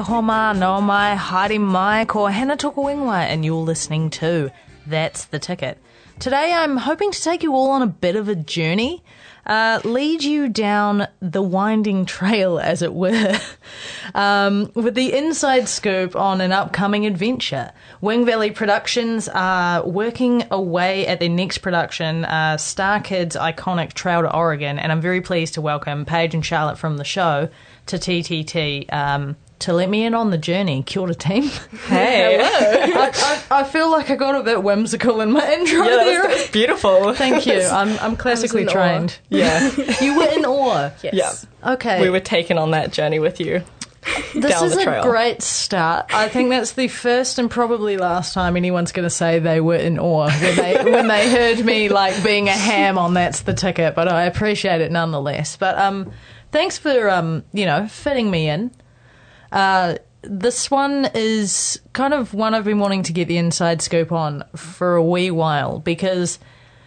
homa, no mai, haere mai, ko hana toko ingoa, and you're listening to That's the Ticket. Today I'm hoping to take you all on a bit of a journey, uh, lead you down the winding trail, as it were, um, with the inside scoop on an upcoming adventure. Wing Valley Productions are working away at their next production, uh, Starkid's iconic Trail to Oregon, and I'm very pleased to welcome Paige and Charlotte from the show to TTT um, to let me in on the journey. Kia ora, team. Hey. I, I, I feel like I got a bit whimsical in my intro Yeah, there. that's, that's beautiful. Thank you. I'm, I'm classically in awe. trained. Yeah. You were in awe. Yes. Yeah. Okay. We were taken on that journey with you. this down is the a great start. I think that's the first and probably last time anyone's going to say they were in awe when they when they heard me like being a ham on that's the ticket. But I appreciate it nonetheless. But um, thanks for um, you know, fitting me in. Uh, this one is kind of one I've been wanting to get the inside scoop on for a wee while because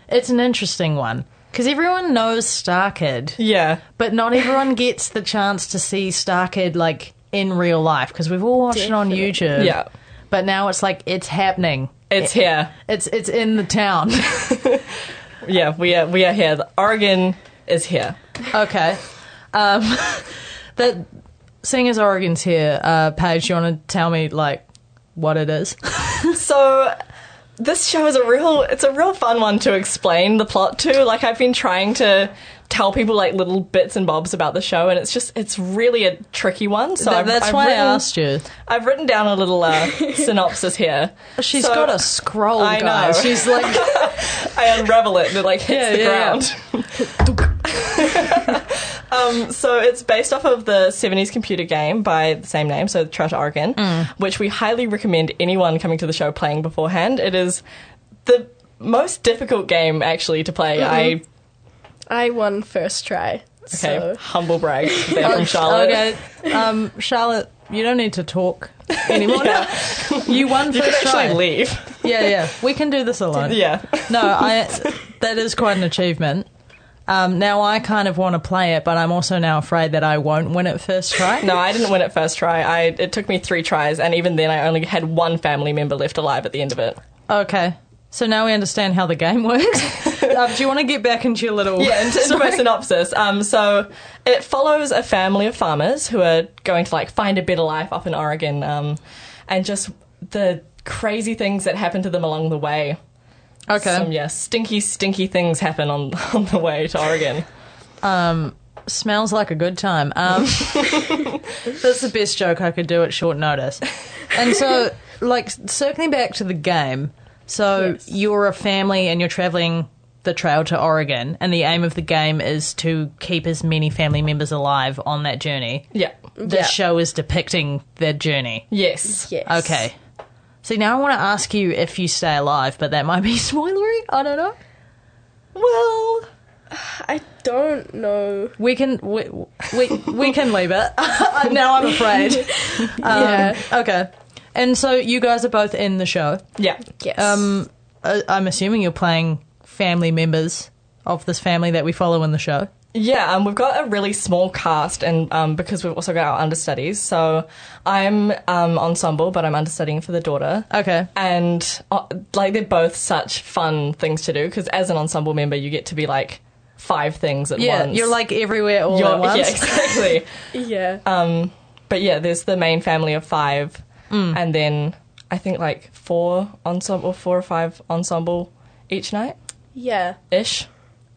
it's an interesting one. Because everyone knows Starkid. Yeah. but not everyone gets the chance to see Starkid, like in real life because we've all watched it on YouTube. Yeah. But now it's like it's happening. It's here. It's it's in the town. Yeah, we are we are here. The Oregon is here. okay. Um, that seeing as Oregon's here, uh, Paige, you want to tell me like what it is? So this show is a real it's a real fun one to explain the plot to. Like I've been trying to tell people like little bits and bobs about the show and it's just it's really a tricky one. So I've, that's I've why written, I asked you. I've written down a little uh, synopsis here. She's So- got a scroll, I know. She's like, I unravel it and it like hits Yeah, the yeah, ground. Um, so it's based off of the 70s computer game by the same name, so Trail Oregon, Mm. which we highly recommend anyone coming to the show playing beforehand. It is the most difficult game actually to play. I I won first try. okay, So humble brag there from Charlotte. okay, um, Charlotte, you don't need to talk anymore. No. You won You first can try. leave. Yeah, yeah. We can do this alone. Yeah. No, I. That is quite an achievement. Um, now I kind of want to play it, but I'm also now afraid that I won't win it first try. No, I didn't win it first try. I it took me three tries, and even then, I only had one family member left alive at the end of it. Okay. So now we understand how the game works. um, do you want to get back into your little? Yeah, into, into my synopsis. Um, so it follows a family of farmers who are going to like find a better life up in Oregon, um, and just the crazy things that happen to them along the way. Okay. Some yeah, stinky, stinky things happen on on the way to Oregon. Um, Smells like a good time. Um, that's the best joke I could do at short notice. And so, like, circling back to the game, so Yes. you're a family and you're traveling the trail to Oregon, and the aim of the game is to keep as many family members alive on that journey. Yeah. This Yeah. show is depicting their journey. Yes. yes. Okay. See, now I want to ask you if you stay alive, but that might be spoilery. I don't know. Well, I don't know. We can we we, we can leave it. now I'm afraid. Um, yeah. Okay. And so you guys are both in the show. yeah. Yes. Um, uh, I'm assuming you're playing family members of this family that we follow in the show. Yeah, um, we've got a really small cast, and um, because we've also got our understudies. So I'm um, ensemble, but I'm understudying for the daughter. Okay. and uh, like they're both such fun things to do because as an ensemble member you get to be like five things at Yeah, once you're like everywhere all You're- at once. yeah exactly yeah. um but yeah there's the main family of five Mm. and then i think like four ensemble four or five ensemble each night yeah. ish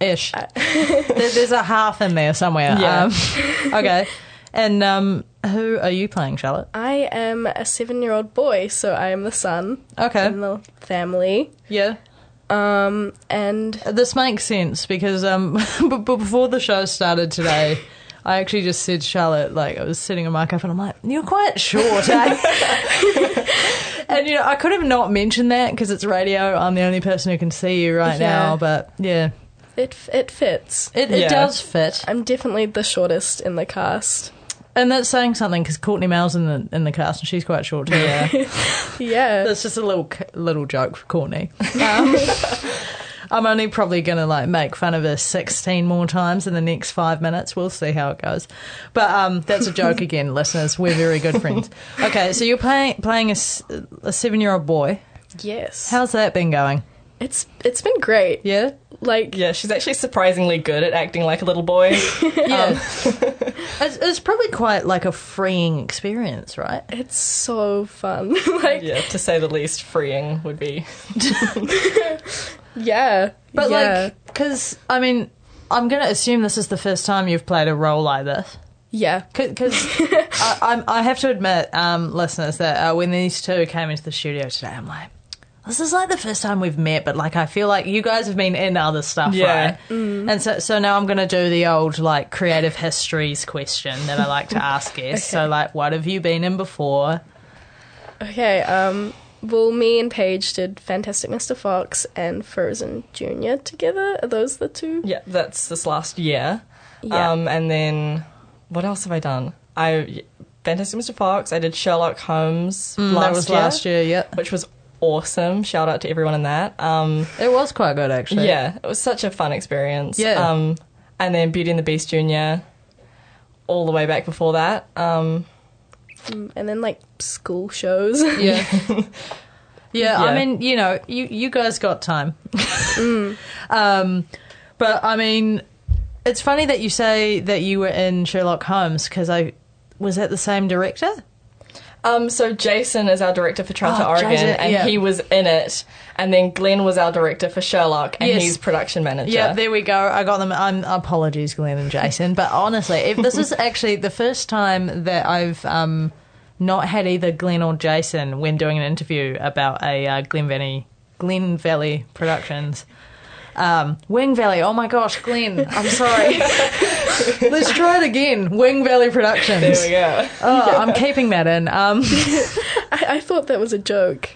Ish. There's a half in there somewhere. Yeah. Um, okay. And um, who are you playing, Charlotte? I am a seven year old boy, so I am the son Okay. in the family. Yeah. Um, and This makes sense because um, before the show started today, I actually just said Charlotte, like I was sitting in my cup and I'm like, "You're quite short, eh?" and you know, I could have not mentioned that because it's radio. I'm the only person who can see you right Yeah. now, but yeah, it it fits. it, it Yeah. does fit, I'm definitely the shortest in the cast. and that's saying something because Courtney Mel's in the in the cast and she's quite short too. Yeah. Yeah. That's just a little little joke for Courtney. Um, I'm only probably gonna like make fun of her 16 more times in the next five minutes. We'll see how it goes. But um, that's a joke again, listeners. We're very good friends. Okay, so you're playing playing a, s- a seven year old boy. yes. How's that been going? It's it's been great. Yeah, Like yeah, she's actually surprisingly good at acting like a little boy. yeah. it's, it's probably quite like a freeing experience, right? it's so fun. like yeah. yeah, to say the least, freeing would be. Yeah. But yeah. like, because I mean, I'm gonna assume this is the first time you've played a role like this. yeah. Because I, I'm- I have to admit, um, listeners, that uh, when these two came into the studio today, I'm like, this is like the first time we've met, but like I feel like you guys have been in other stuff, Yeah. right? And so, so now I'm going to do the old like creative histories question that I like to ask guests. So, like, what have you been in before? Okay, um, well, me and Paige did Fantastic Mr. Fox and Frozen Jr. together. Are those the two? Yeah, that's this last year. Yeah. Um, and then what else have I done? I Fantastic Mr. Fox. I did Sherlock Holmes last that was year, last year, yeah. which was awesome. Shout out to everyone in that. Um, It was quite good, actually. yeah, it was such a fun experience. Yeah. Um, and then Beauty and the Beast Junior. All the way back before that. Um, Mm, And then, like, school shows. Yeah. yeah, I mean, you know, you, you guys got time. um, but I mean, it's funny that you say that you were in Sherlock Holmes because I was that the same director? Um, so Jason is our director for to Oh, Oregon, Jason, and yeah. he was in it. And then Glenn was our director for Sherlock, and Yes. he's production manager. Yeah, there we go. I got them. I'm apologies, Glenn and Jason, but honestly, if this is actually the first time that I've um, not had either Glenn or Jason when doing an interview about a uh, Glen Valley Glen Valley Productions. Um, Wing Valley. Oh my gosh, Glenn. I'm sorry. Let's try it again. Wing Valley Productions. there we go. Oh, I'm keeping that in. Um, I, I thought that was a joke.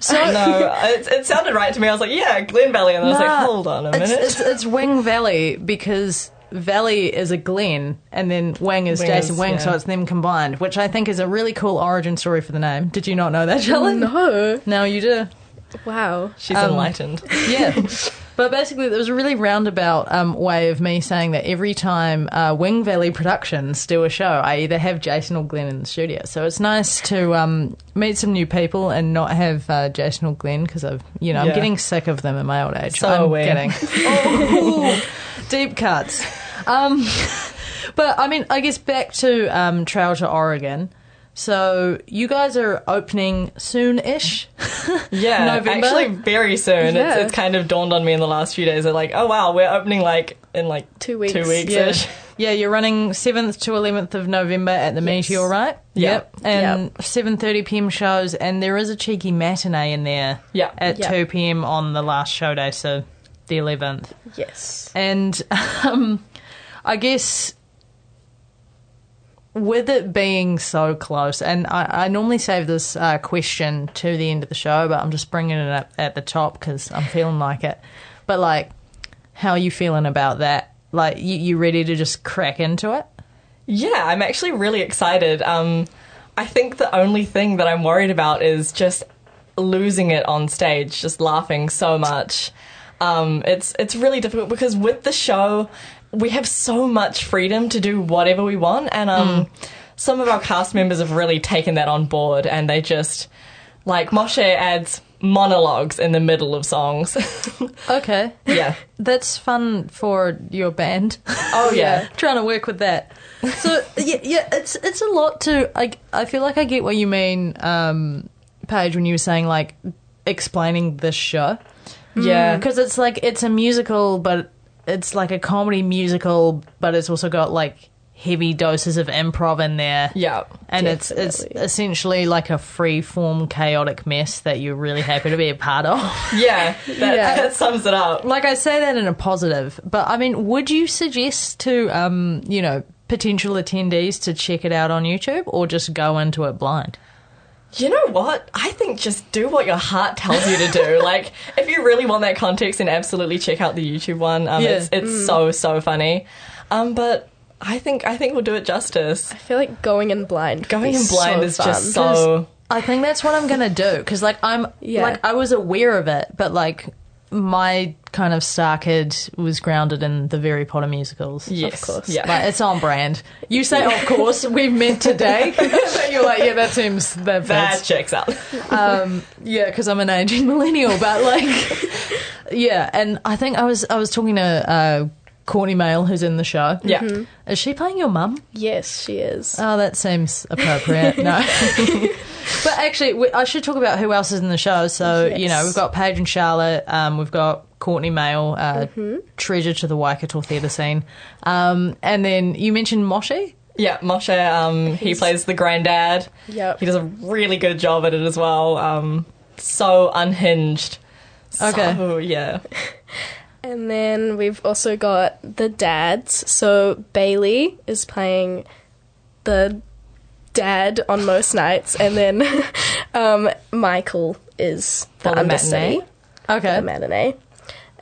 so no, it, it sounded right to me. I was like, yeah, Glen Valley, and I was Nah, like, hold on a minute. It's, it's, it's Wing Valley because Valley is a Glen and then Wang is Wing Jason is- Wang, so it's them combined, which I think is a really cool origin story for the name. Did you not know that, Jalen? No. No, you do. Wow. She's um, enlightened. Yeah. But basically, there was a really roundabout um, way of me saying that every time uh, Wing Valley Productions do a show, I either have Jason or Glenn in the studio. So it's nice to um, meet some new people and not have uh, Jason or Glenn because I've, you know, I'm getting sick of them in my old age. So I'm are we. getting oh, deep cuts. Um, but I mean, I guess back to um, Trail to Oregon. So you guys are opening soon-ish. Yeah, November? actually, very soon. Yeah. It's, it's kind of dawned on me in the last few days. They're like, oh wow, we're opening like in like Two weeks. two weeks Yeah. ish. Yeah, you're running 7th to 11th of November at the Meteor, right? Yep. And 7:30 p.m. shows and there is a cheeky matinee in there Yeah. at Yeah. 2 p.m. on the last show day, so the 11th. Yes. And um, I guess with it being so close, and I, I normally save this uh, question to the end of the show, but I'm just bringing it up at the top because I'm feeling like it. But like, how are you feeling about that? Like, you, you ready to just crack into it? Yeah, I'm actually really excited. Um, I think the only thing that I'm worried about is just losing it on stage, just laughing so much. Um, it's it's really difficult because with the show, we have so much freedom to do whatever we want, and um, some of our cast members have really taken that on board, and they just like Moshe adds monologues in the middle of songs. Okay, yeah. that's fun for your band. Oh yeah. trying to work with that. So yeah, yeah, it's it's a lot to. I I feel like I get what you mean, um, Paige, when you were saying like explaining this show. Yeah. because it's like it's a musical, but it's like a comedy musical, but it's also got like heavy doses of improv in there. Yeah. And it's it's essentially like a free form chaotic mess that you're really happy to be a part of. Yeah, that, Yeah. that sums it up. like I say that in a positive, but I mean, would you suggest to um, you know, potential attendees to check it out on YouTube or just go into it blind? You know what? I think just do what your heart tells you to do. like, if you really want that context, then absolutely check out the YouTube one. Um, Yeah. It's it's so so funny. Um, but I think I think we'll do it justice. I feel like going in blind. Going in blind so is fun. just so. I think that's what I'm gonna do because, like, I'm Yeah. like I was aware of it, but like my kind of Starkid was grounded in the Very Potter musicals. Yes, course. Yeah. Like it's on brand. You say, of course, we've met today. you're like, yeah, that seems that that checks out. Um, yeah, because I'm an aging millennial, but like, yeah. And I think I was I was talking to uh, Courtney Mail, who's in the show. yeah. Is she playing your mum? Yes, she is. Oh, that seems appropriate. no. but actually, we, I should talk about who else is in the show. So, you know, we've got Paige and Charlotte. Um, we've got Courtney Mail, uh, treasure to the Waikato theatre scene. Um, and then you mentioned Moshe. Yeah, Moshe, um, he plays the granddad. Yep. He does a really good job at it as well. Um, so unhinged. Okay. So, yeah. And then we've also got the dads. So Bailey is playing the dad on most nights, and then um, Michael is the For the understudy matinee? for Okay. the matinee.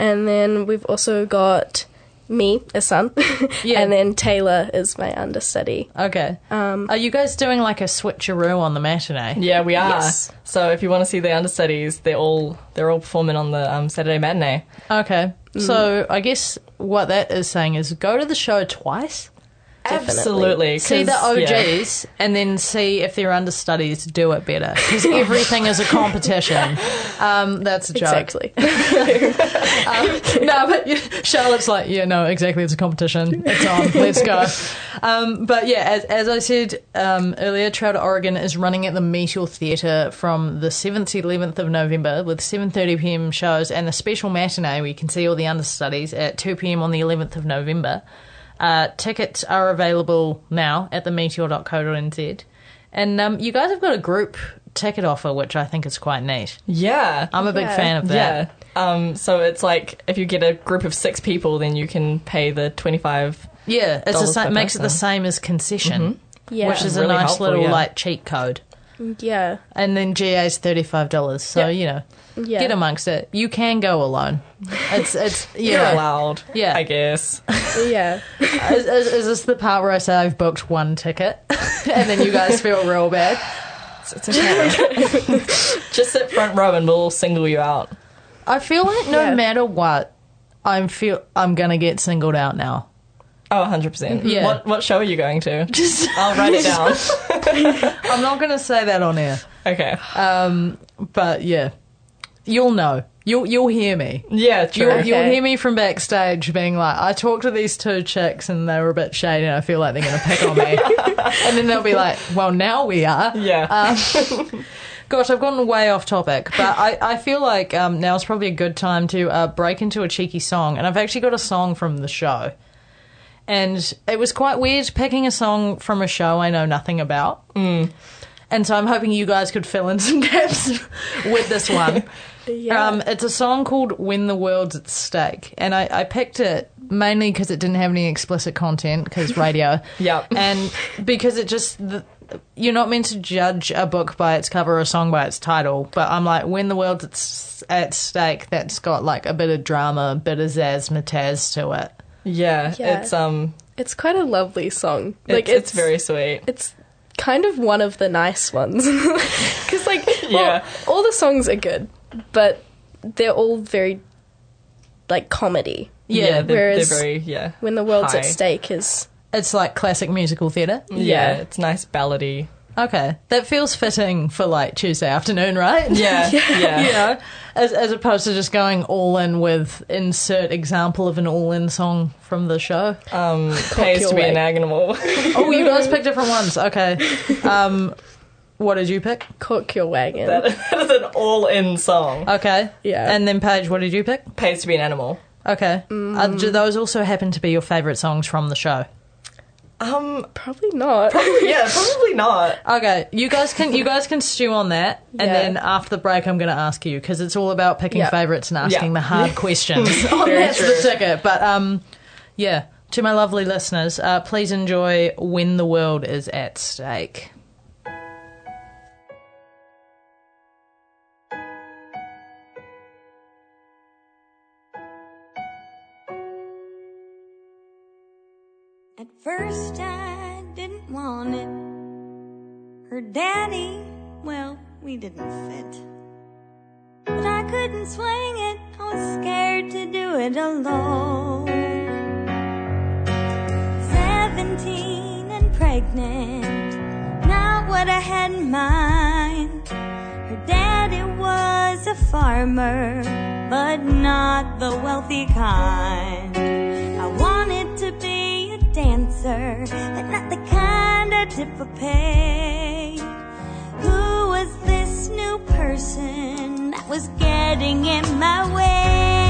And then we've also got me, a son, Yeah. and then Taylor is my understudy. Okay. Um, Are you guys doing like a switcheroo on the matinee? Yeah, we are. Yes. So if you want to see the understudies, they're all they're all performing on the um, Saturday matinee. Okay. So I guess what that is saying is go to the show twice. Absolutely. See the 'cause, yeah. OGs and then see if their understudies do it better because everything is a competition. Um, that's a joke. exactly. no, but yeah, Charlotte's like, yeah, no, exactly. It's a competition. It's on. Let's go. Um, but yeah, as, as I said um, earlier, Trail to Oregon is running at the Meteor Theatre from the 7th to 11th of November with 7.30 p.m. shows and a special matinee where you can see all the understudies at 2 p.m. on the 11th of November. Uh, tickets are available now at the meteor.co.nz. And um, you guys have got a group ticket offer, which I think is quite neat. Yeah. I'm a big Yeah. fan of that. yeah. Um, so it's like if you get a group of six people, then you can pay the twenty five. Yeah, it's the dollars same, makes it the same as concession, Yeah. which is a nice helpful, little yeah. like cheat code. Yeah. And then GA's thirty five dollars. So Yeah. you know, Yeah. get amongst it. You can go alone. It's it's You're yeah. allowed. Yeah. I guess. Yeah. is, is, is this the part where I say I've booked one ticket, and then you guys feel real bad? It's, it's okay. Just sit front row and we'll single you out. I feel like no Yeah. matter what, I'm feel I'm gonna get singled out now. Oh, 100%. Yeah. What what show are you going to? Just I'll write it down. I'm not gonna say that on air. okay. Um, but yeah, you'll know. You'll you'll hear me. Yeah, true. You'll, Okay. you'll hear me from backstage being like, I talked to these two chicks and they were a bit shady and I feel like they're going to pick on me. and then they'll be like, well, now we are. Yeah. Um, gosh, I've gotten way off topic, but I, I feel like um, now is probably a good time to uh, break into a cheeky song. And I've actually got a song from the show. And it was quite weird picking a song from a show I know nothing about. And so I'm hoping you guys could fill in some gaps with this one. Yeah. Um, it's a song called When the World's at Stake. And I, I picked it mainly because it didn't have any explicit content, because radio. Yep. And because it just. The, you're not meant to judge a book by its cover or a song by its title, but I'm like, when the world's at, stake, that's got like a bit of drama, a bit of zazzmatazz to it. Yeah. Yeah. It's um It's quite a lovely song. like it's, very sweet. It's kind of one of the nice ones because, like, well, Yeah. all the songs are good, but they're all very like comedy. Yeah, they're, whereas- they're very yeah. When the world's at stake is It's like classic musical theatre. Yeah, Yeah. it's nice ballady. Okay, that feels fitting for like Tuesday afternoon, right? Yeah, yeah. you know, as as opposed to just going all in with insert example of an all in song from the show. Um, pays your to be an animal. Oh, you guys picked different ones. Okay. Um, what did you pick? Cook Your Wagon." that is an all-in song. Okay. Yeah. And then Paige, what did you pick? Pays to be an animal. Okay. Uh, do those also happen to be your favourite songs from the show? Um, Probably not. yeah, probably not. Okay, you guys can you guys can stew on that, and Yeah. then after the break, I'm going to ask you because it's all about picking Yeah. favorites and asking Yeah. the hard questions. on Very that's the true. ticket. But um, yeah, to my lovely listeners, uh, please enjoy "When the World Is at Stake." First I didn't want it. Her daddy, well, we didn't fit. But I couldn't swing it, I was scared to do it alone. Seventeen and pregnant, not what I had in mind. Her daddy was a farmer, but not the wealthy kind. Dancer, but not the kind of tip for pay. Who was this new person that was getting in my way?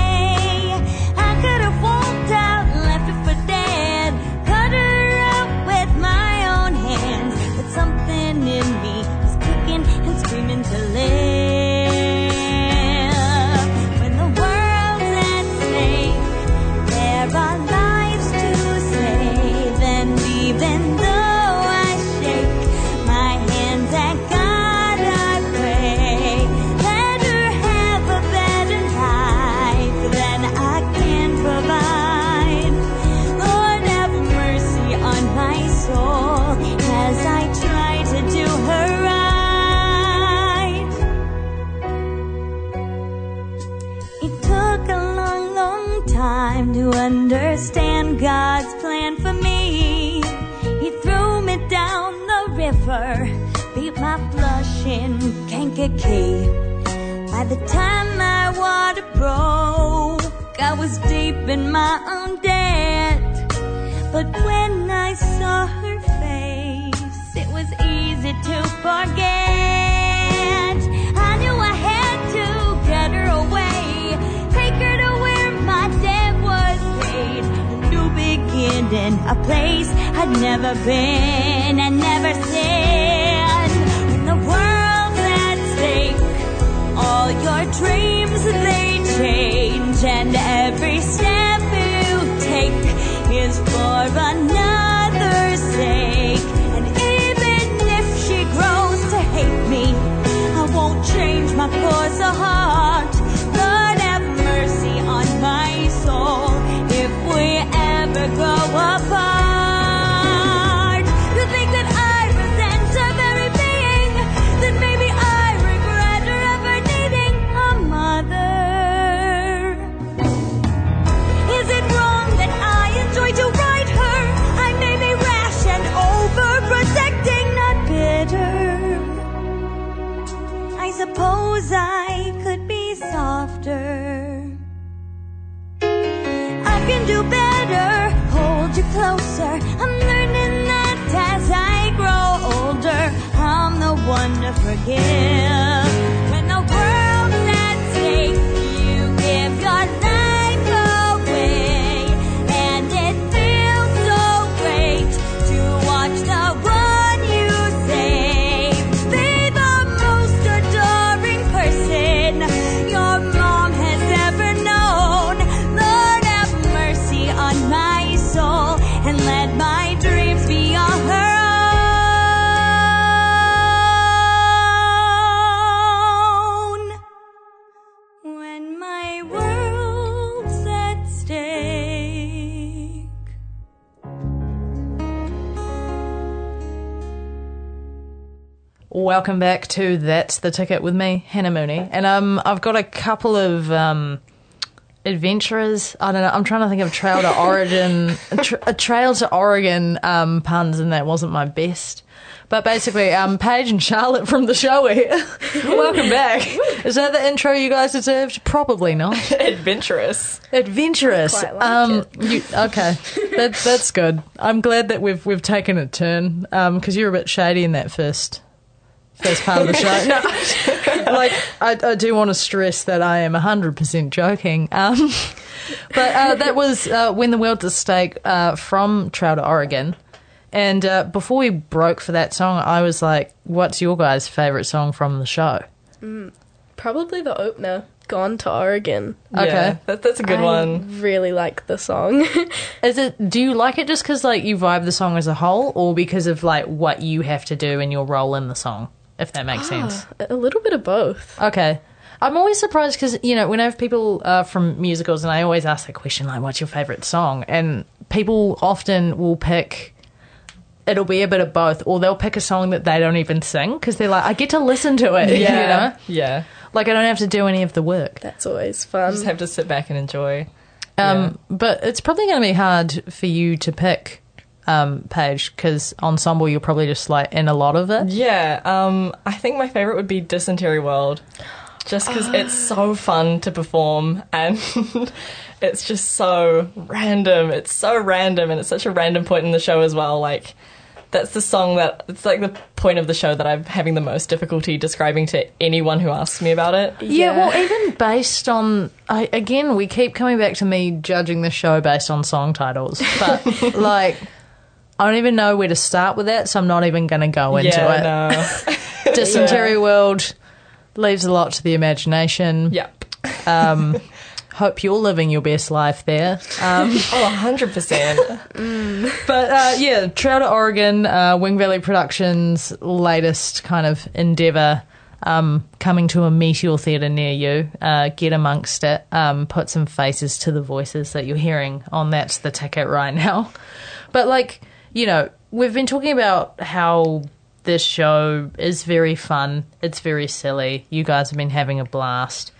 By the time my water broke, I was deep in my own debt. But when I saw her face, it was easy to forget. I knew I had to get her away, take her to where my debt was paid. A new beginning, a place I'd never been and never seen. Your dreams they change, and every step you take is for another's sake. And even if she grows to hate me, I won't change my course of heart. Welcome back to That's the Ticket with me, Hannah Mooney. And um, I've got a couple of um, adventurers. I don't know. I'm trying to think of Trail to Origin, a, tra- a Trail to Oregon um, puns, and that wasn't my best. But basically, um, Paige and Charlotte from the show here. Welcome back. Is that the intro you guys deserved? Probably not. Adventurous. Adventurous. Quite like um, it. You, okay, that, that's good. I'm glad that we've we've taken a turn because you were a bit shady in that first first part of the show. No, like I, I do want to stress that I am 100% joking. Um, but uh, that was uh, when the world's at stake uh, from Trail to Oregon. And uh, before we broke for that song, I was like, "What's your guys' favorite song from the show?" Probably the opener, Gone to Oregon. Okay. Yeah, that, that's a good I one. really like the song. Is it? Do you like it just because like you vibe the song as a whole, or because of like what you have to do in your role in the song? If that makes sense. a little bit of both. Okay. I'm always surprised because, you know, when I have people uh, from musicals and I always ask that question, like, what's your favourite song? And people often will pick, it'll be a bit of both, or they'll pick a song that they don't even sing because they're like, I get to listen to it, you know? Yeah. Like, I don't have to do any of the work. That's always fun. Just have to sit back and enjoy. Um, But it's probably going to be hard for you to pick, um, Paige, because ensemble, you're probably just like in a lot of it. Yeah, um, I think my favorite would be Dysentery World, just because it's so fun to perform and it's just so random. It's so random, and it's such a random point in the show as well. Like that's the song that it's like the point of the show that I'm having the most difficulty describing to anyone who asks me about it. Yeah, well, even based on, I, again, we keep coming back to me judging the show based on song titles, but like, I don't even know where to start with that, so I'm not even going to go into yeah, it. no. Dysentery World leaves a lot to the imagination. Yep. Um, hope you're living your best life there. Um, Oh, 100%. But uh, yeah, Trail to Oregon, uh, Wing Valley Productions' latest kind of endeavour, um, coming to a Meteor Theatre near you. Uh, get amongst it. Um, put some faces to the voices that you're hearing on That's the Ticket right now. But like, you know, we've been talking about how this show is very fun. It's very silly. You guys have been having a blast.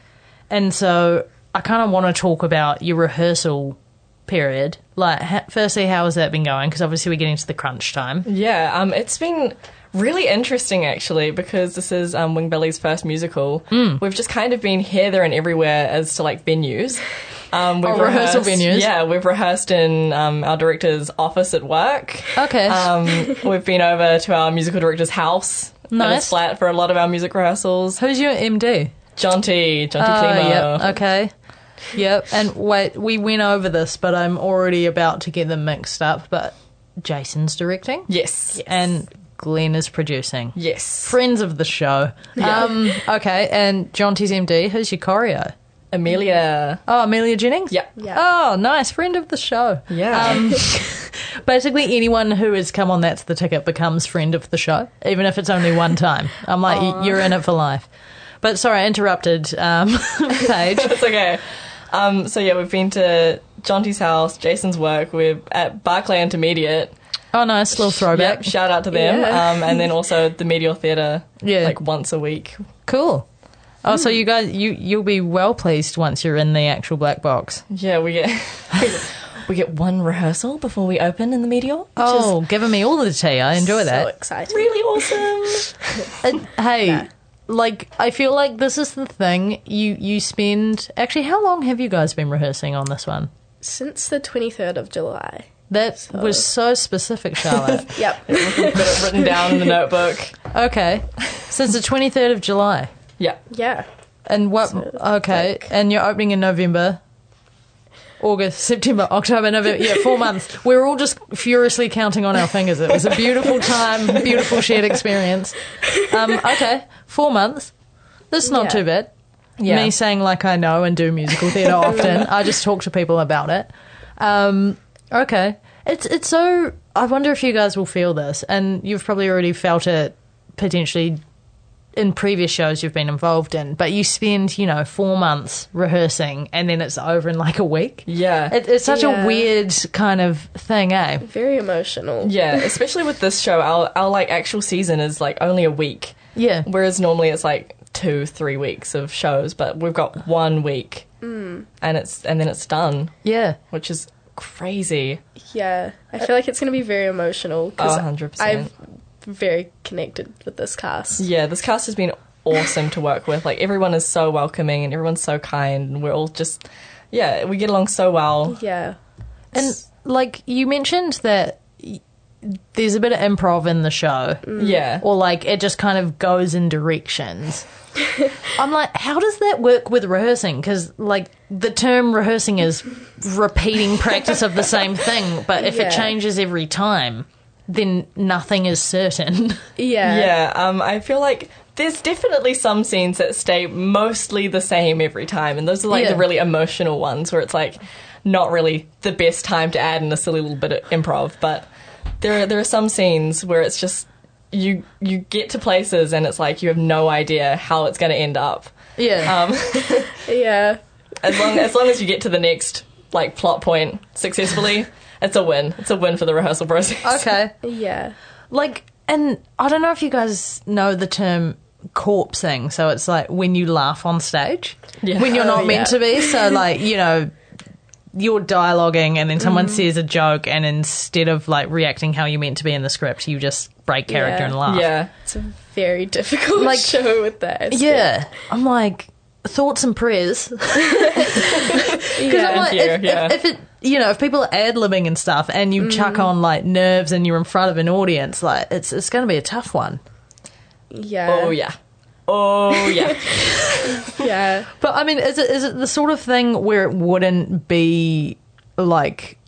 And so I kind of want to talk about your rehearsal period. Like, ha- firstly, how has that been going? Because obviously we're getting to the crunch time. Yeah, um, it's been really interesting actually because this is um, Wing Valley's first musical. Hmm. We've just kind of been here, there, and everywhere as to like venues. Um, we've Oh, rehearsal rehearsed- venues. Yeah, we've rehearsed in um, our director's office at work. Okay. Um, we've been over to our musical director's house. Nice. his flat for a lot of our music rehearsals. Who's your MD? John T. John T. Oh, yep. Okay. Yep. And wait, we went over this, but I'm already about to get them mixed up. But Jason's directing, Yes. and Glenn is producing. Yes. Friends of the show. Um, okay, and John T's MD. Who's your choreo? Amelia. Oh, Amelia Jennings. Yeah. Yeah. Oh, nice friend of the show. Yeah. Um, basically, anyone who has come on That's the Ticket becomes friend of the show, even if it's only one time. I'm like, y- you're in it for life. But sorry, I interrupted, um, Paige. It's okay. Um, so yeah, we've been to John T's house, Jason's work. We're at Barclay Intermediate. Oh, nice little throwback. Yep, shout out to them. Yeah. Um, and then also the Meteor Theatre, Yeah. like once a week. Cool. Oh, so you guys, you you'll be well pleased once you're in the actual black box. Yeah, we get we get one rehearsal before we open in the Meteor. Which Oh, giving me all the tea. I enjoy So that. exciting. is really awesome. And, hey, like I feel like this is the thing you you spend. Actually, how long have you guys been rehearsing on this one? Since the 23rd of July. That was so specific, Charlotte. Yep. Got it written down in the notebook. okay, since the twenty third of July. Yeah. yeah. And what? So okay, like- and you're opening in November, August, September, October, November. Yeah, four months. We're all just furiously counting on our fingers. It was a beautiful time, beautiful shared experience. Um, okay, four months. That's not Yeah. too bad. Yeah. Me saying like I know and do musical theatre often. I just talk to people about it. Um, okay, it's it's so. I wonder if you guys will feel this, and you've probably already felt it potentially in previous shows you've been involved in. But you spend you know four months rehearsing, and then it's over in like a week. Yeah. It, it's such a weird kind of thing, eh? Very emotional. yeah, especially with this show, our our like actual season is like only a week. Yeah. Whereas normally it's like two, three weeks of shows, but we've got one week, and it's and then it's done, Yeah. which is crazy. Yeah. I feel like it's going to be very emotional because Oh, 100%. I'm very connected with this cast. Yeah, this cast has been awesome to work with. Like everyone is so welcoming and everyone's so kind, and we're all just yeah, we get along so well. Yeah. And like you mentioned that y- there's a bit of improv in the show. Yeah, or like it just kind of goes in directions. I'm like, how does that work with rehearsing? Because like the term rehearsing is repeating practice of the same thing, but if Yeah. it changes every time, then nothing is certain. Yeah. Yeah, um, I feel like there's definitely some scenes that stay mostly the same every time, and those are like Yeah. the really emotional ones where it's like not really the best time to add in a silly little bit of improv. But there are there are some scenes where it's just you you get to places and it's like you have no idea how it's going to end up. Yeah. Um, Yeah. as long as long as you get to the next like plot point successfully, it's a win. It's a win for the rehearsal process. okay. Yeah. Like, and I don't know if you guys know the term corpsing. So it's like when you laugh on stage Yeah. when you're not Oh, meant yeah. to be. So, like, you know, you're dialoguing and then someone mm. says a joke, and instead of like reacting how you meant to be in the script, you just break character Yeah. and laugh. Yeah. It's a very difficult Like- show with that. aspect. Yeah. I'm like, thoughts and prayers. Because Yeah. I'm like, you, if, yeah. if, if it, you know, if people are ad libbing and stuff, and you mm. chuck on like nerves, and you're in front of an audience, like it's it's going to be a tough one. yeah. Oh yeah. Oh yeah. Yeah. But I mean, is it is it the sort of thing where it wouldn't be like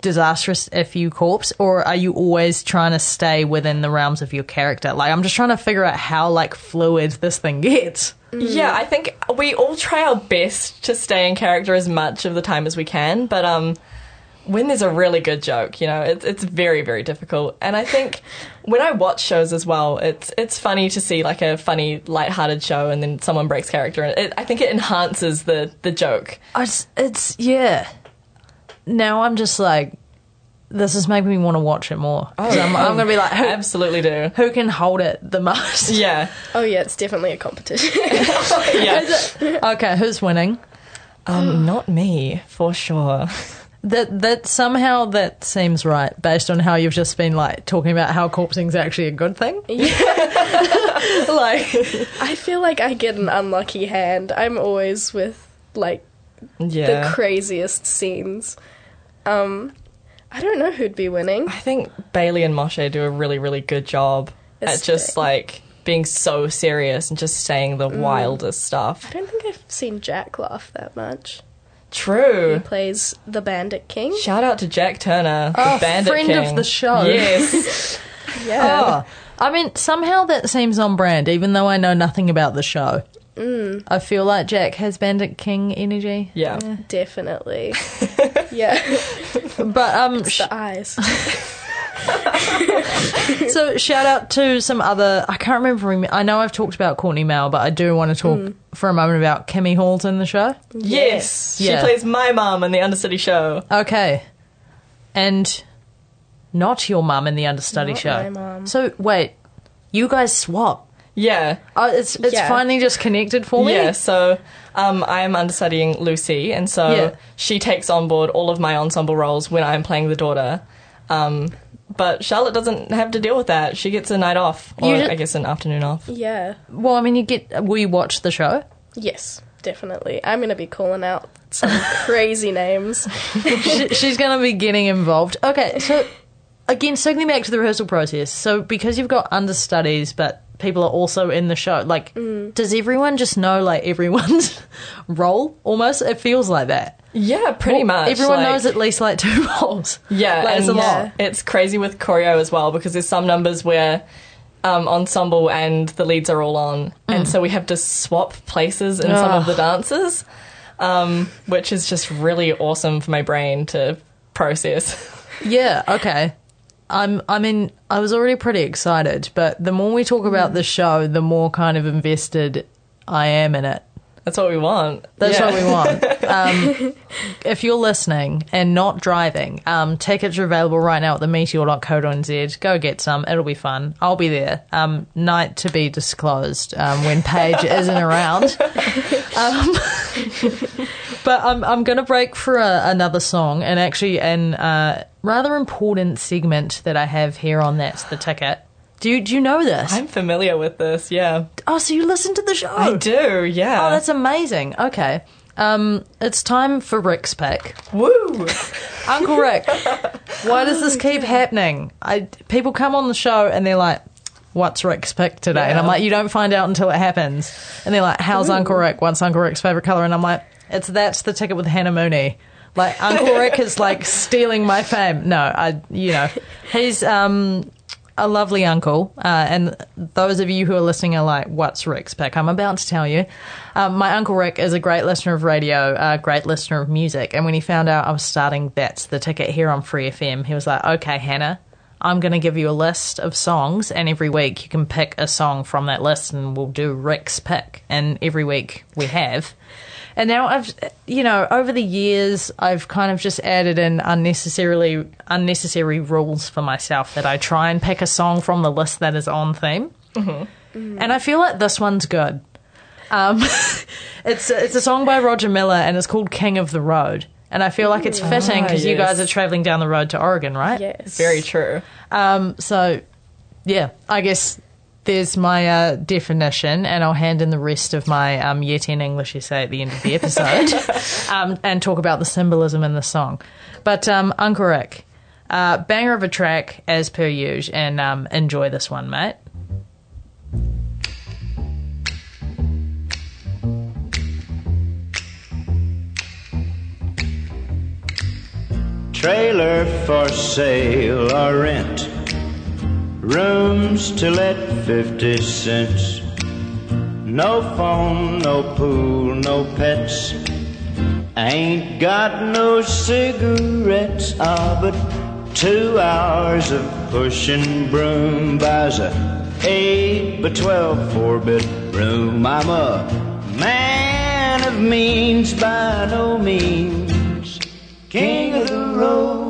disastrous if you corpse, or are you always trying to stay within the realms of your character? Like, I'm just trying to figure out how like fluid this thing gets. Yeah, I think we all try our best to stay in character as much of the time as we can, but um, when there's a really good joke, you know, it's it's very very difficult. And I think when I watch shows as well, it's it's funny to see like a funny light-hearted show and then someone breaks character, and it, I think it enhances the the joke. I just, it's yeah. Now I'm just like, this is making me want to watch it more. 'Cause I'm, I'm gonna be like, who, absolutely do. who can hold it the most? Yeah, Oh yeah, it's definitely a competition. yeah. Okay, who's winning? Um, not me for sure. That that somehow that seems right based on how you've just been like talking about how corpsing's actually a good thing. Yeah. like I feel like I get an unlucky hand. I'm always with like Yeah, the craziest scenes. Um, I don't know who'd be winning. I think Bailey and Moshe do a really, really good job It's at just like being so serious and just saying the wildest stuff. I don't think I've seen Jack laugh that much. He True. plays the Bandit King. Shout out to Jack Turner, Oh, the Bandit friend King. of the show. Yes. Yeah. oh, I mean somehow that seems on brand even though I know nothing about the show. I feel like Jack has Bandit King energy. yeah. Definitely. yeah. But um sh- the eyes. so shout out to some other I can't remember I know I've talked about Courtney Male but I do want to talk for a moment about Kimmy Halls in the show. Yes. Yeah. She plays my mum in the Understudy show. Okay. And not your mum in the understudy Not show. my mum. So wait, you guys swap. Yeah. Oh, it's it's Yeah. finally just connected for me. Yeah, so um, I am understudying Lucy, and so Yeah. she takes on board all of my ensemble roles when I'm playing the daughter. Um, but Charlotte doesn't have to deal with that. She gets a night off, or You ju- I guess an afternoon off. Yeah. Well, I mean, you get. Will you watch the show? Yes, definitely. I'm going to be calling out some crazy names. She- She's going to be getting involved. Okay, so again, circling back to the rehearsal process. So because you've got understudies, but people are also in the show. Like, Mm. does everyone just know like everyone's role? Almost, it feels like that. Yeah, pretty Well, much. Everyone like- knows at least like two roles. Yeah, Like, and it's a lot. It's crazy with choreo as well because there's some numbers where um, ensemble and the leads are all on, and so we have to swap places in some of the dances, um, which is just really awesome for my brain to process. Yeah, okay. I'm I mean, I was already pretty excited, but the more we talk about the show, the more kind of invested I am in it. That's what we want. That's Yeah. what we want. Um, if you're listening and not driving, um, tickets are available right now at the meteor.co.nz. Go get some. It'll be fun. I'll be there. Um, night to be disclosed um, when Paige isn't around. But I'm, I'm going to break for a, another song and actually an uh, rather important segment that I have here on That's the Ticket. Do you, do you know this? I'm familiar with this. Yeah, oh, so you listen to the show? I do. Yeah. Oh, that's amazing. Okay. Um, it's time for Rick's pick. woo. Uncle Rick, why does this keep happening? I people come on the show and they're like, "What's Rick's pick today?" And I'm like, "You don't find out until it happens." And they're like, "How's Uncle Rick? What's Uncle Rick's favorite color?" And I'm like, "It's that's the ticket with Hannah Mooney." Like Uncle Rick is like stealing my fame. No, I, you know, he's um a lovely uncle. Uh, and those of you who are listening are like, "What's Rick's pick?" I'm about to tell you. Um, my uncle Rick is a great listener of radio, a great listener of music. And when he found out I was starting That's the Ticket here on Free FM, he was like, "Okay, Hannah." I'm going to give you a list of songs, and every week you can pick a song from that list, and we'll do Rick's pick. And every week we have. And now I've, you know, over the years, I've kind of just added in unnecessarily unnecessary rules for myself that I try and pick a song from the list that is on theme. And I feel like this one's good. Um, it's it's a song by Roger Miller, and it's called "King of the Road." And I feel like it's fitting because you yes. guys are traveling down the road to Oregon, right? Yes. Very true. Um, so, yeah, I guess there's my uh, definition, and I'll hand in the rest of my um, Year 10 English essay at the end of the episode um, and talk about the symbolism in the song. But, um, Uncle Rick, uh, banger of a track as per usual, and um, enjoy this one, mate. Trailer for sale or rent. Rooms to let 50 cents. No phone, no pool, no pets. Ain't got no cigarettes. Ah, but two hours of pushing broom buys a eight by twelve four bit room. I'm a man of means by no means. King of the road.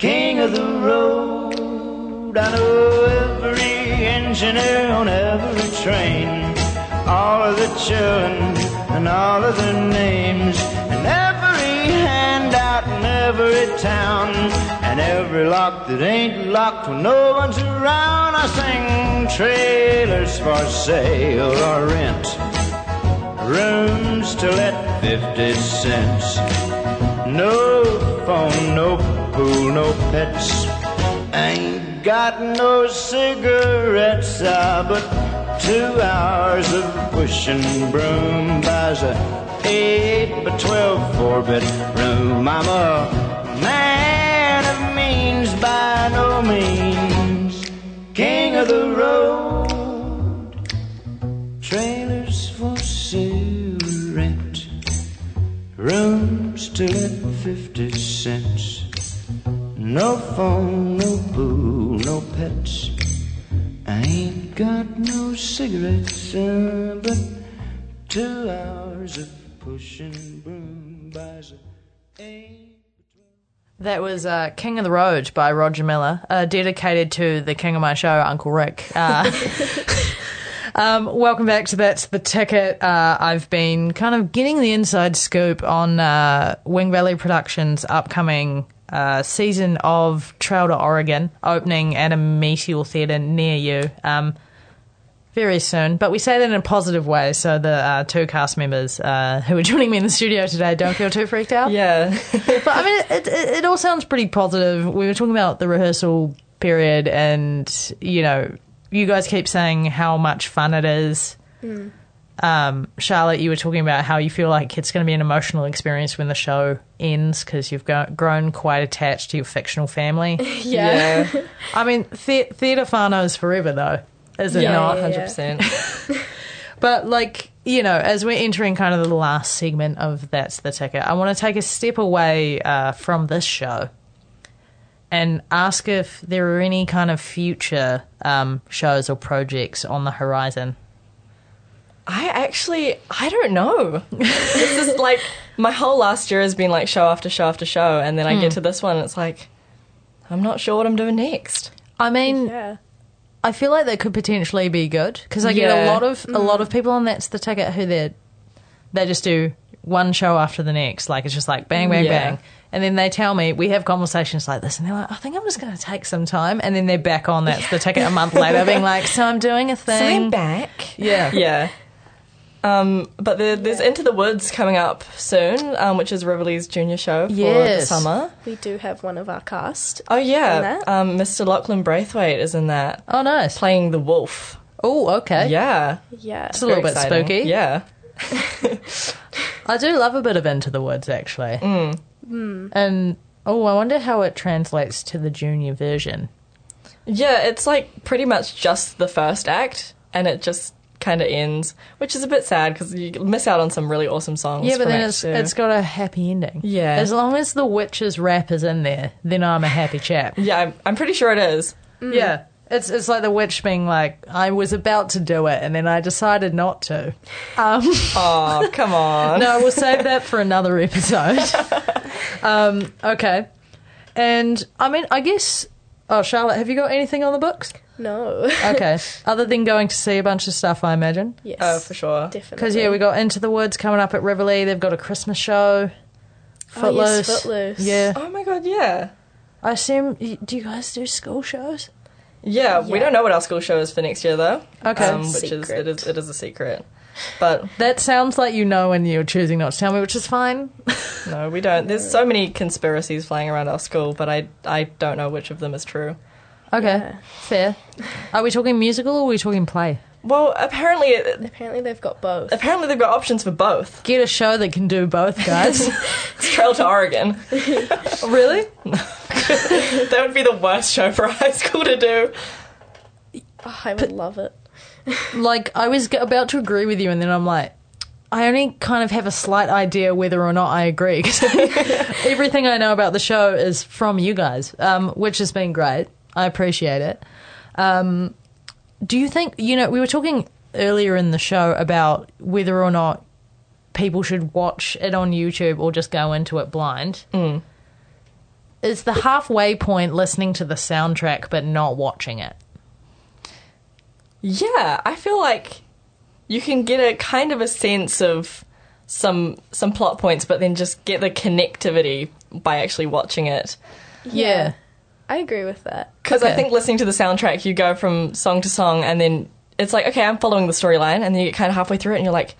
King of the road. I know every engineer on every train. All of the children and all of their names. And every handout in every town. And every lock that ain't locked when no one's around. I sing trailers for sale or rent. Rooms to let 50 cents. No phone, no pool, no pets. Ain't got no cigarettes, ah, but two hours of pushing broom buys a eight by twelve four bit room. I'm a man of means by no means, king of the road. Trailers for sale rent. Rooms to let 50 cents. No phone, no pool, no pets. I ain't got no cigarettes, uh, but two hours of pushing broom buys a eight. That was uh, King of the Road by Roger Miller, uh, dedicated to the king of my show, Uncle Rick. Uh, um, welcome back to That's the Ticket. Uh, I've been kind of getting the inside scoop on uh, Wing Valley Productions' upcoming uh, season of Trail to Oregon, opening at a Meteor Theatre near you. Um, very soon, but we say that in a positive way, so the uh, two cast members uh, who are joining me in the studio today don't feel too freaked out. Yeah. But I mean, it, it, it all sounds pretty positive. We were talking about the rehearsal period, and you know, you guys keep saying how much fun it is. Um, Charlotte, you were talking about how you feel like it's going to be an emotional experience when the show ends because you've go- grown quite attached to your fictional family. Yeah. I mean, the- theatre whānau is forever, though, is it Yeah, not? yeah. 100%. But like you know, as we're entering kind of the last segment of that's the ticket, I want to take a step away uh, from this show and ask if there are any kind of future um, shows or projects on the horizon. I actually, I don't know. this is like, my whole last year has been like show after show after show, and then I get to this one, and it's like, I'm not sure what I'm doing next. I mean, Yeah. I feel like that could potentially be good because I get a lot of a lot of people on that's the ticket who they they just do one show after the next. Like it's just like bang, bang, Yeah. bang. And then they tell me we have conversations like this, and they're like, "I think I'm just going to take some time." And then they're back on. That's the ticket a month later, being like, "So I'm doing a thing." back. Yeah, Yeah. Um, but there, there's Into the Woods coming up soon, um, which is Rivoli's junior show for the summer. We do have one of our cast. Oh In yeah, that? um, Mr. Lachlan Braithwaite is in that, Oh, nice. playing the wolf. Oh, okay. Yeah, Yeah. It's a little bit exciting. spooky. Yeah, I do love a bit of Into the Woods, actually. Mm. And oh, I wonder how it translates to the junior version. yeah. It's like pretty much just the first act, and it just kind of ends, which is a bit sad because you miss out on some really awesome songs. Yeah, but then it's it's got a happy ending. Yeah. As long as the witch's rap is in there, then I'm a happy chap. yeah, I'm, I'm pretty sure it is. Yeah. It's it's like the witch being like, I was about to do it and then I decided not to. Um Oh, come on. No, we'll save that for another episode. um, okay. And I mean I guess oh Charlotte, have you got anything on the books? No. Okay. Other than going to see a bunch of stuff, I imagine. yes. Oh, for sure. Definitely. Because yeah, we got Into the Woods coming up at Rivoli. They've got a Christmas show. Oh, yes, Footloose. Footloose. Yeah. Oh my god, yeah. I assume. Do you guys do school shows? Yeah, we don't know what our school show is for next year though. Okay. um, which is it is it is a secret. But That sounds like you know and you're choosing not to tell me, which is fine. no, we don't. There's so many conspiracies flying around our school, but I I don't know which of them is true. Okay, Yeah. fair. Are we talking musical or are we talking play? Well, apparently Apparently they've got both. apparently they've got options for both. Get a show that can do both, guys. It's Trail to Oregon. really? that would be the worst show for a high school to do. Oh, I would love it. Like, I was about to agree with you, and then I'm like, I only kind of have a slight idea whether or not I agree. 'cause everything I know about the show is from you guys, um, which has been great. I appreciate it. Um, do you think, you know, we were talking earlier in the show about whether or not people should watch it on YouTube or just go into it blind. Is the halfway point listening to the soundtrack but not watching it? Yeah, I feel like you can get a kind of a sense of some some plot points, but then just get the connectivity by actually watching it. Yeah. I agree with that. Because I think listening to the soundtrack, you go from song to song, and then it's like, okay, I'm following the storyline, and then you get kind of halfway through it, and you're like,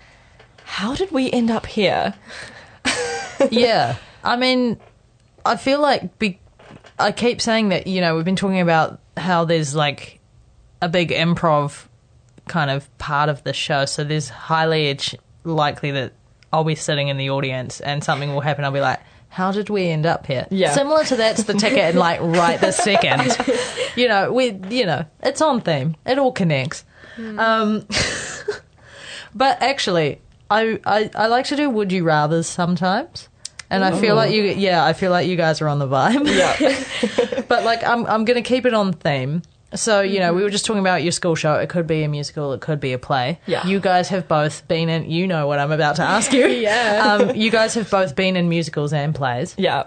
how did we end up here? yeah. I mean, I feel like be- I keep saying that, you know, we've been talking about how there's like a big improv kind of part of the show. So there's highly likely that I'll be sitting in the audience and something will happen. I'll be like, how did we end up here? Yeah. Similar to that's the ticket and like right this second. you know, we, you know, it's on theme. It all connects. Um, but actually, I, I I like to do would you rather's sometimes, and I feel like you yeah I feel like you guys are on the vibe. Yeah. but like I'm I'm gonna keep it on theme. So you know we were just talking about your school show. It could be a musical. It could be a play. Yeah. You guys have both been in. You know what I'm about to ask you. Yeah. Um, you guys have both been in musicals and plays. yeah.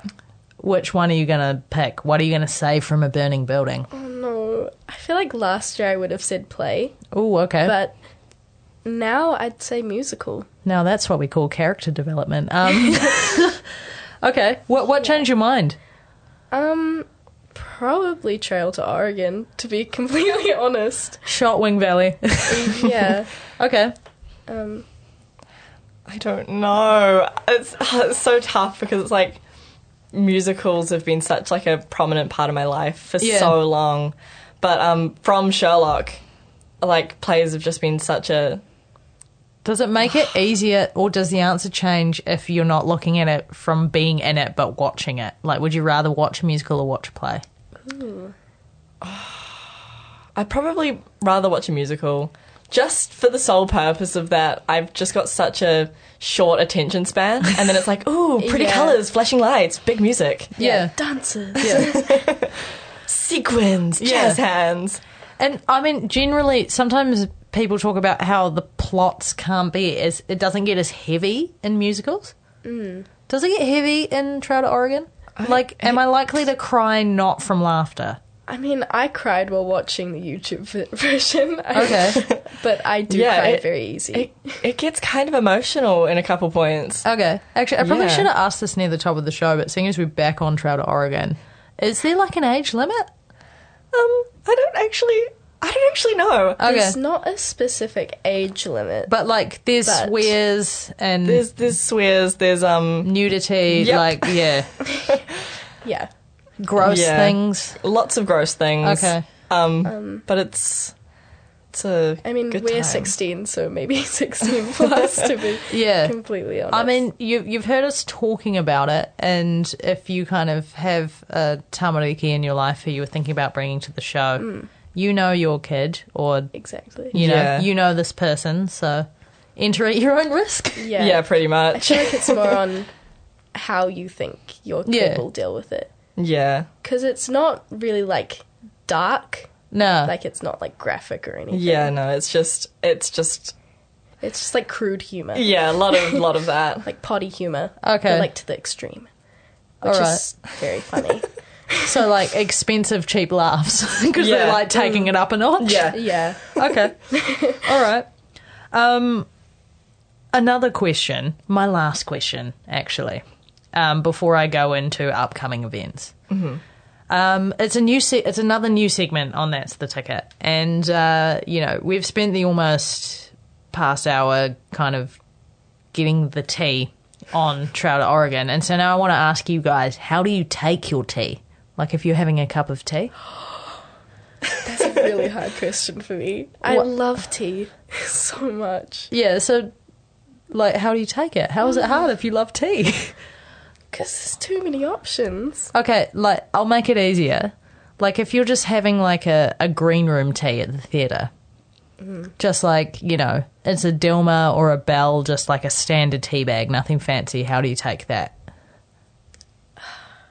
Which one are you gonna pick? What are you gonna say from a burning building? Oh, no, I feel like last year I would have said play, Oh, okay. but now I'd say musical. Now that's what we call character development. Um, okay, what what changed your mind? Um, probably Trail to Oregon, to be completely honest. Shotwing Valley. yeah. okay, Um, I don't know. It's, it's so tough because it's like musicals have been such like a prominent part of my life for Yeah. so long. But um, from Sherlock, like plays have just been such a does it make it easier, or does the answer change if you're not looking at it from being in it but watching it? Like, would you rather watch a musical or watch a play? I'd probably rather watch a musical just for the sole purpose of that. I've just got such a short attention span, and then it's like, ooh, pretty Yeah. colors, flashing lights, big music, Yeah. dances. Yeah. sequins, jazz hands. And I mean, generally, sometimes people talk about how the plots can't be as it doesn't get as heavy in musicals. Mm. Does it get heavy in Trail to Oregon? like, am I likely to cry not from laughter? I mean, I cried while watching the YouTube version. Okay. but I do Yeah, cry it- very easy. It, it gets kind of emotional in a couple points. Okay. Actually, I probably Yeah. should have asked this near the top of the show, but seeing as we're back on Trail to Oregon, is there like an age limit? Um, I don't actually, I don't actually know. Okay. There's not a specific age limit. but like there's But- swears and There's there's swears. There's um nudity, Yep. like, yeah, yeah. gross Yeah. things. lots of gross things. Okay. Um, but it's it's a. I mean, good we're time. 16, so maybe 16 plus to be Yeah. completely honest. I mean, you, you've heard us talking about it, and if you kind of have a tamariki in your life who you were thinking about bringing to the show, Mm. You know your kid, or exactly. you know Yeah. you know this person, so enter at your own risk. Yeah. Yeah, pretty I much. feel like it's more on how you think your kid Yeah. will deal with it. yeah, Because it's not really like dark, No, like it's not like graphic or anything. yeah. No, it's just it's just It's just like crude humor. yeah, a lot of lot of that. Like potty humor. Okay. But like to the extreme. Which Alright. is very funny. So like expensive, cheap laughs because they're like taking it up a notch. Yeah. yeah. Okay. All right. Um, another question. My last question, actually, um, before I go into upcoming events. Um, it's a new. Se- it's another new segment on that's the ticket, and uh, you know we've spent the almost past hour kind of getting the tea on Trail to Oregon, and so now I want to ask you guys: How do you take your tea? Like if you're having a cup of tea. That's a really hard question for me. I What- love tea so much. Yeah. So, like, how do you take it? How is it hard if you love tea? Because there's too many options. Okay, like I'll make it easier. Like if you're just having like a, a green room tea at the theatre, mm. just like you know, it's a Dilmah or a Bell, just like a standard tea bag, nothing fancy. How do you take that?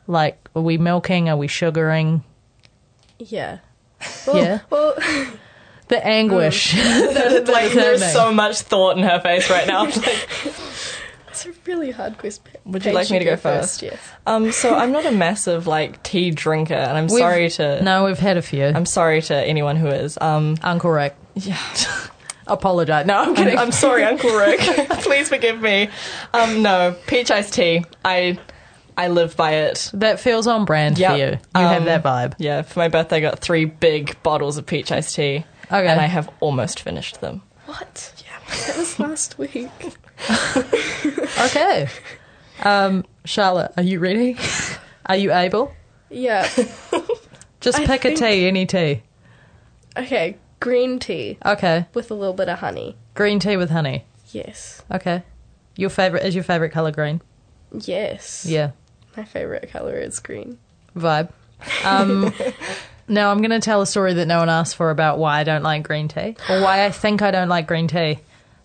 Like, are we milking? Are we sugaring? Yeah. Well, Yeah. Well, The anguish. like there's so much thought in her face right now. Like, it's a really hard question. Would you like me to go first? Yes. um, so I'm not a massive like tea drinker, and I'm We've- sorry to no, we've had a few. I'm sorry to anyone who is. Um, Uncle Rick. yeah. Apologise. No, I'm kidding. I'm, I'm sorry, Uncle Rick. Please forgive me. Um, no, peach iced tea. I I live by it. that feels on brand Yep. for you. You have Um, that vibe. Yeah, for my birthday, I got three big bottles of peach iced tea, Okay. and I have almost finished them. What? Yeah. That was last week. Okay. Um, Charlotte, are you ready? Are you able? Yeah. Just I pick a tea, any tea. Okay. Green tea Okay. with a little bit of honey. Green tea with honey. Yes. Okay. Your favorite is your favorite color green? Yes. Yeah. My favorite color is green. Vibe. Um, now I'm going to tell a story that no one asked for about why I don't like green tea or why I think I don't like green tea.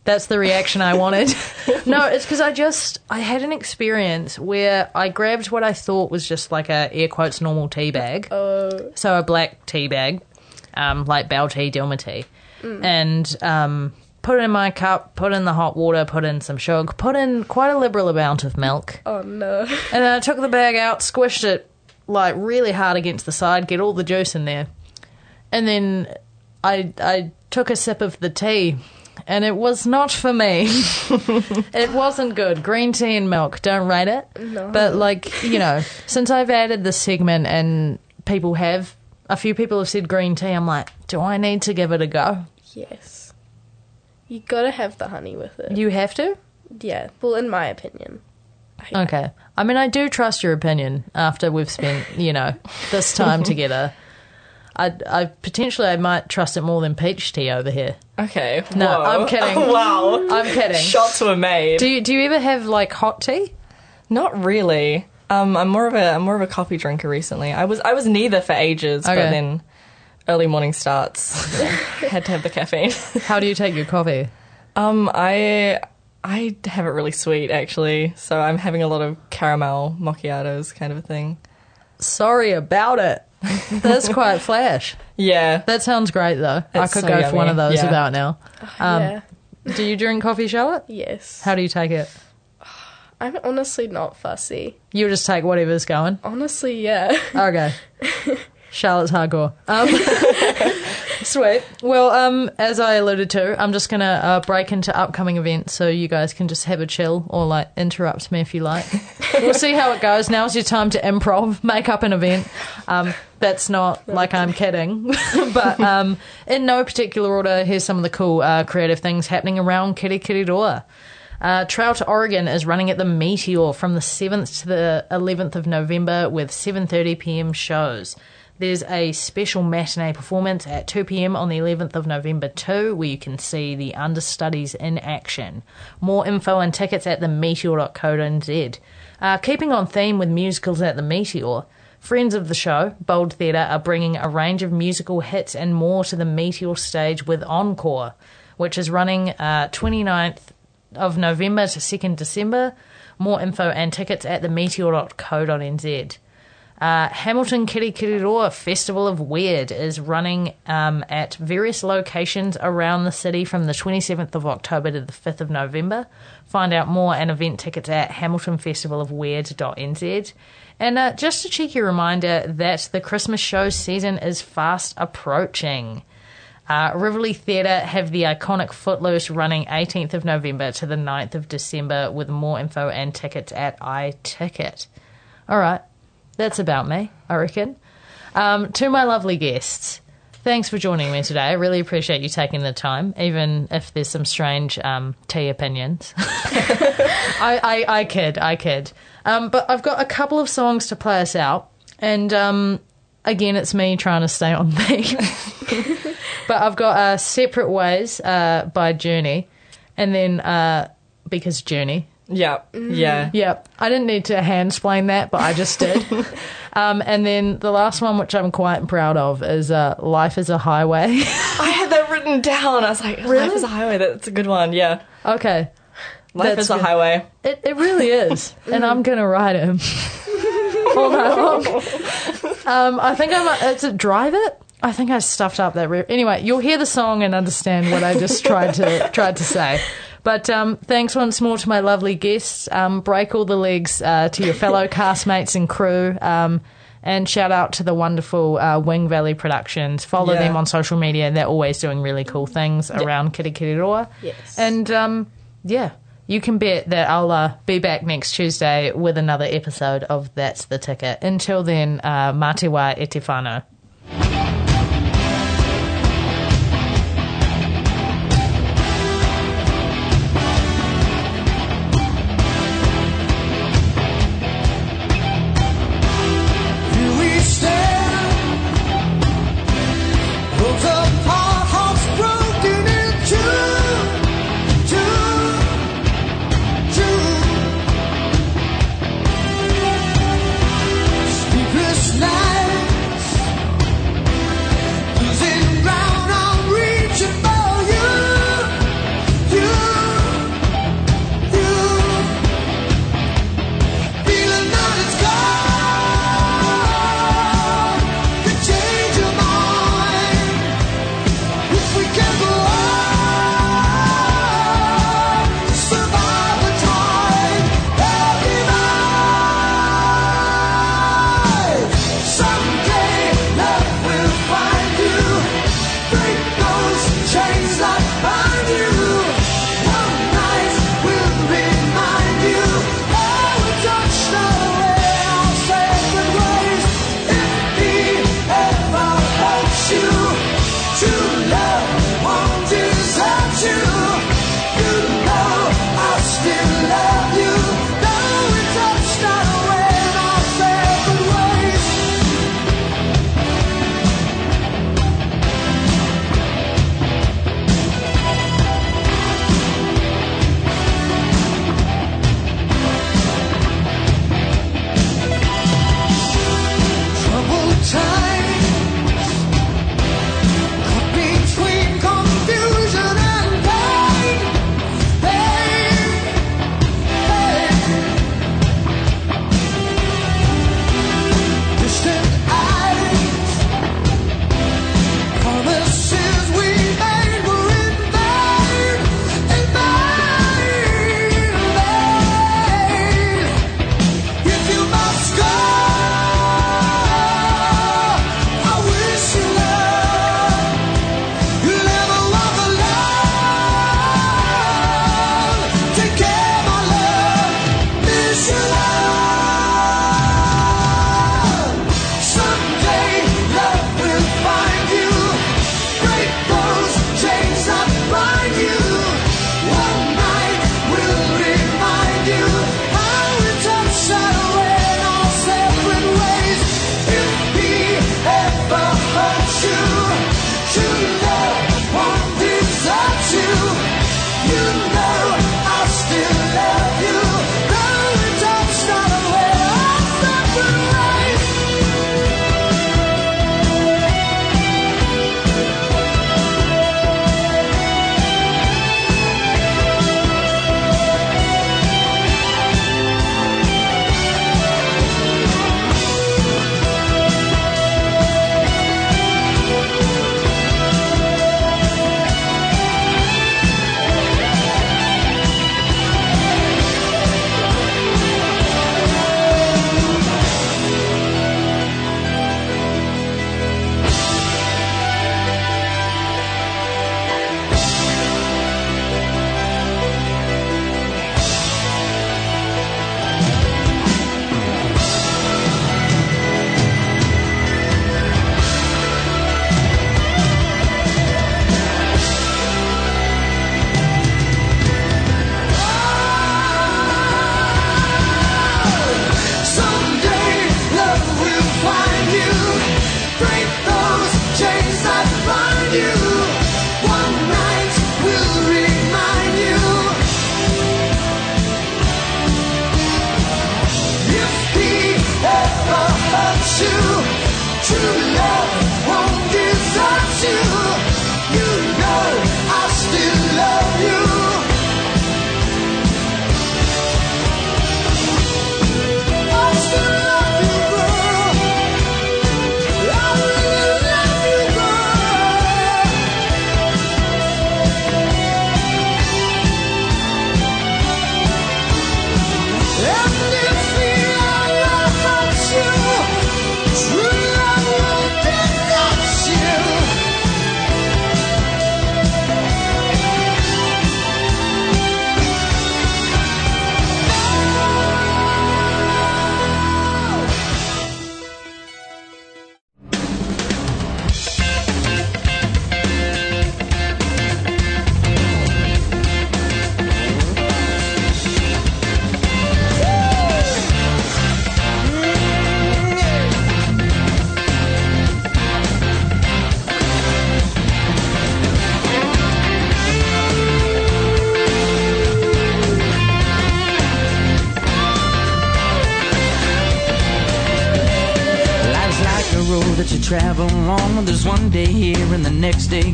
That's the reaction I wanted. no, it's because I just I had an experience where I grabbed what I thought was just like a air quotes normal tea bag. Oh. so a black tea bag, um, like Bell tea, Dilmah tea, and um, put it in my cup, put in the hot water, put in some sugar, put in quite a liberal amount of milk, Oh no. and then I took the bag out, squished it like really hard against the side, get all the juice in there, and then I I took a sip of the tea. And it was not for me. it wasn't good. Green tea and milk. Don't rate it. No. But like you know, since I've added this segment and people have a few people have said green tea, I'm like, do I need to give it a go? Yes. You gotta have the honey with it. You have to. yeah. Well, in my opinion. I- Okay. I mean, I do trust your opinion after we've spent you know this time together. I, I potentially I might trust it more than peach tea over here. Okay. No, whoa. I'm kidding. wow. I'm kidding. Shots were made. Do you do you ever have like hot tea? Not really. Um, I'm more of a I'm more of a coffee drinker recently. I was I was neither for ages, Okay. but then early morning starts. had to have the caffeine. How do you take your coffee? Um, I I have it really sweet actually, so I'm having a lot of caramel macchiatos kind of a thing. Sorry about it. That's quite flash. Yeah. That sounds great though. I could so go for one of those yeah. about now. Um, yeah. Do you drink coffee, Charlotte? Yes. How do you take it? I'm honestly not fussy. You just take whatever's going. Honestly, yeah. Okay. Charlotte's hardcore. Um, sweet. Well, um, as I alluded to, I'm just gonna uh, break into upcoming events so you guys can just have a chill or like interrupt me if you like. we'll see how it goes. Now's your time to improv, make up an event. Um, that's not like I'm kidding, but um, in no particular order, here's some of the cool uh, creative things happening around Kirikiriroa. Uh, Trail to Oregon is running at the Meteor from the 7th to the 11th of November with 7:30 p.m. shows. There's a special matinee performance at 2 p.m. on the 11th of November too, where you can see the understudies in action. More info and tickets at themeteor.co.nz. Uh, keeping on theme with musicals at the Meteor, friends of the show, Bold Theatre, are bringing a range of musical hits and more to the Meteor stage with Encore, which is running uh, 29th of November to 2nd December. More info and tickets at themeteor.co.nz. Uh, Hamilton Kirikiriroa Festival of Weird is running um, at various locations around the city from the 27th of October to the 5th of November. Find out more and event tickets at hamiltonfestivalofweird.nz. And uh, just a cheeky reminder that the Christmas show season is fast approaching. Uh, Rivoli Theatre have the iconic Footloose running 18th of November to the 9th of December with more info and tickets at iTicket. All right, that's about me, I reckon. Um, to my lovely guests, thanks for joining me today. I really appreciate you taking the time, even if there's some strange um, tea opinions. I, I, I kid, I kid. Um, but I've got a couple of songs to play us out, and um, again, it's me trying to stay on theme. but I've got uh, Separate Ways uh, by Journey, and then uh, because Journey. Yeah, yeah. Yep, I didn't need to hand explain that, but I just did. um, and then the last one, which I'm quite proud of, is uh, Life is a Highway. I had that written down. I was like, life is a highway. That's a good one. Yeah, okay, life That's is a highway. it, it really is, and I'm gonna ride him all night long. Um, I think I'm. It's a drive it. I think I stuffed up that. Re- anyway, you'll hear the song and understand what I just tried to tried to say. But um, thanks once more to my lovely guests. Um, break all the legs uh, to your fellow castmates and crew. Um, and shout out to the wonderful uh, Wing Valley Productions. Follow Yeah. them on social media. They're always doing really cool things around Kirikiriroa. Yes. And um, yeah, you can bet that I'll uh, be back next Tuesday with another episode of That's the Ticket. Until then, uh, Matewa Etifano. Here